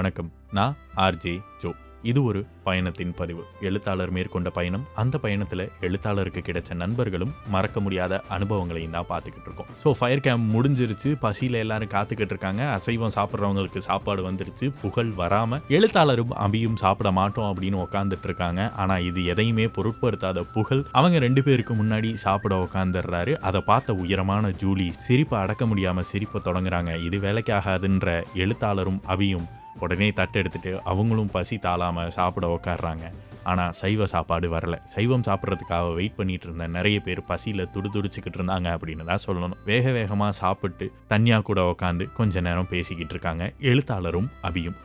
வணக்கம். நான் RJ Joe இது ஒரு பயணத்தின் பதிவு. எழுத்தாளர் மேற்கொண்ட பயணம். அந்த பயணத்தில் எழுத்தாளருக்கு கிடைச்ச நண்பர்களும் மறக்க முடியாத அனுபவங்களையும் தான் பார்த்துக்கிட்டு இருக்கோம். ஸோ ஃபயர் கேம்ப் முடிஞ்சிருச்சு. பசியில் எல்லாரும் காத்துக்கிட்டு இருக்காங்க. அசைவம் சாப்பிட்றவங்களுக்கு சாப்பாடு வந்துருச்சு. புகழ் வராமல் எழுத்தாளரும் அபியும் சாப்பிட மாட்டோம் அப்படின்னு உக்காந்துட்டு இருக்காங்க. ஆனால் இது எதையுமே பொருட்படுத்தாத புகழ். அவங்க ரெண்டு பேருக்கு முன்னாடி சாப்பிட உக்காந்துடுறாரு. அதை பார்த்த உயரமான ஜூலி சிரிப்பை அடக்க முடியாமல் சிரிப்பை தொடங்குறாங்க. இது வேலைக்காகாதுன்ற எழுத்தாளரும் அபியும் உடனே தட்டு எடுத்துகிட்டு அவங்களும் பசி தாளாமல் சாப்பிட உக்காடுறாங்க ஆனால் சைவ சாப்பாடு வரல. சைவம் சாப்பிட்றதுக்காக வெயிட் பண்ணிட்டு இருந்த நிறைய பேர் பசியில் துடுதுடிச்சிக்கிட்டு இருந்தாங்க அப்படின்னு தான் சொல்லணும். வேக வேகமாக சாப்பிட்டு தனியாக கூட உக்காந்து கொஞ்ச நேரம் பேசிக்கிட்டு இருக்காங்க எழுத்தாளரும் அபியும்.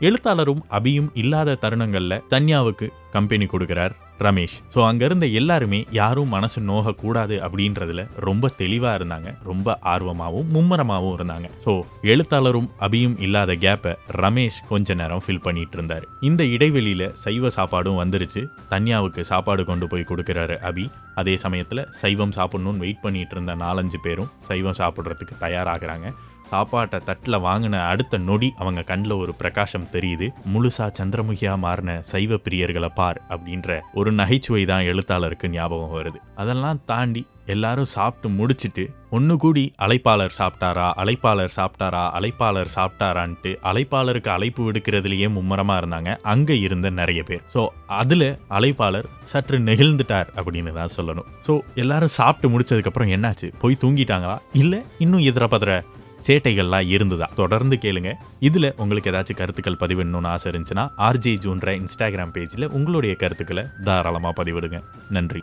எழுத்தாளரும் அபியும் இல்லாத தருணங்களில் தன்யாவுக்கு கம்பெனி கொடுக்குறார். ரமேஷ். ஸோ அங்கே இருந்த எல்லாருமே யாரும் மனசு நோகக்கூடாது அப்படின்றதுல ரொம்ப தெளிவாக இருந்தாங்க. ரொம்ப ஆர்வமாகவும் மும்மரமாகவும் இருந்தாங்க. ஸோ எழுத்தாளரும் அபியும் இல்லாத கேப்பை ரமேஷ் கொஞ்ச நேரம் ஃபில் பண்ணிட்டு இருந்தார் இந்த இடைவெளியில் சைவ சாப்பாடும் வந்துருச்சு. தன்யாவுக்கு சாப்பாடு கொண்டு போய் கொடுக்குறாரு அபி. அதே சமயத்தில் சைவம் சாப்பிட்ணுன்னு வெயிட் பண்ணிட்டு இருந்த நாலஞ்சு பேரும் சைவம் சாப்பிட்றதுக்கு தயாராகிறாங்க. சாப்பாட்டை தட்டில் வாங்கின அடுத்த நொடி அவங்க கண்ணில் ஒரு பிரகாசம் தெரியுது. முழுசா சந்திரமுகியா மாறின சைவ பிரியர்களை பார் அப்படின்ற ஒரு நகைச்சுவை தான் எழுத்தாளருக்கு ஞாபகம் வருது. அதெல்லாம் தாண்டி எல்லாரும் சாப்பிட்டு முடிச்சிட்டு ஒன்று கூடி அழைப்பாளர் சாப்பிட்டாரா அழைப்பாளர் சாப்பிட்டாரா அழைப்பாளர் சாப்பிட்டாரான்ட்டு அழைப்பாளருக்கு அழைப்பு விடுக்கிறதுலையே மும்முரமாக இருந்தாங்க. அங்கே இருந்த நிறைய பேர். ஸோ அதில் அழைப்பாளர் சற்று நெகிழ்ந்துட்டார் அப்படின்னு தான் சொல்லணும். ஸோ எல்லாரும் சாப்பிட்டு முடிச்சதுக்கப்புறம் என்னாச்சு? போய் தூங்கிட்டாங்களா? இல்லை இன்னும் எதிர பதற சேட்டைகள்லாம் இருந்ததா? தொடர்ந்து கேளுங்க. இதில் உங்களுக்கு ஏதாச்சும் கருத்துக்கள் பதிவிடணும்னு ஆசை இருந்துச்சுன்னா ஆர்ஜே ஜூன்ற இன்ஸ்டாகிராம் பேஜில் உங்களுடைய கருத்துக்களை தாராளமாக பதிவிடுங்க. நன்றி.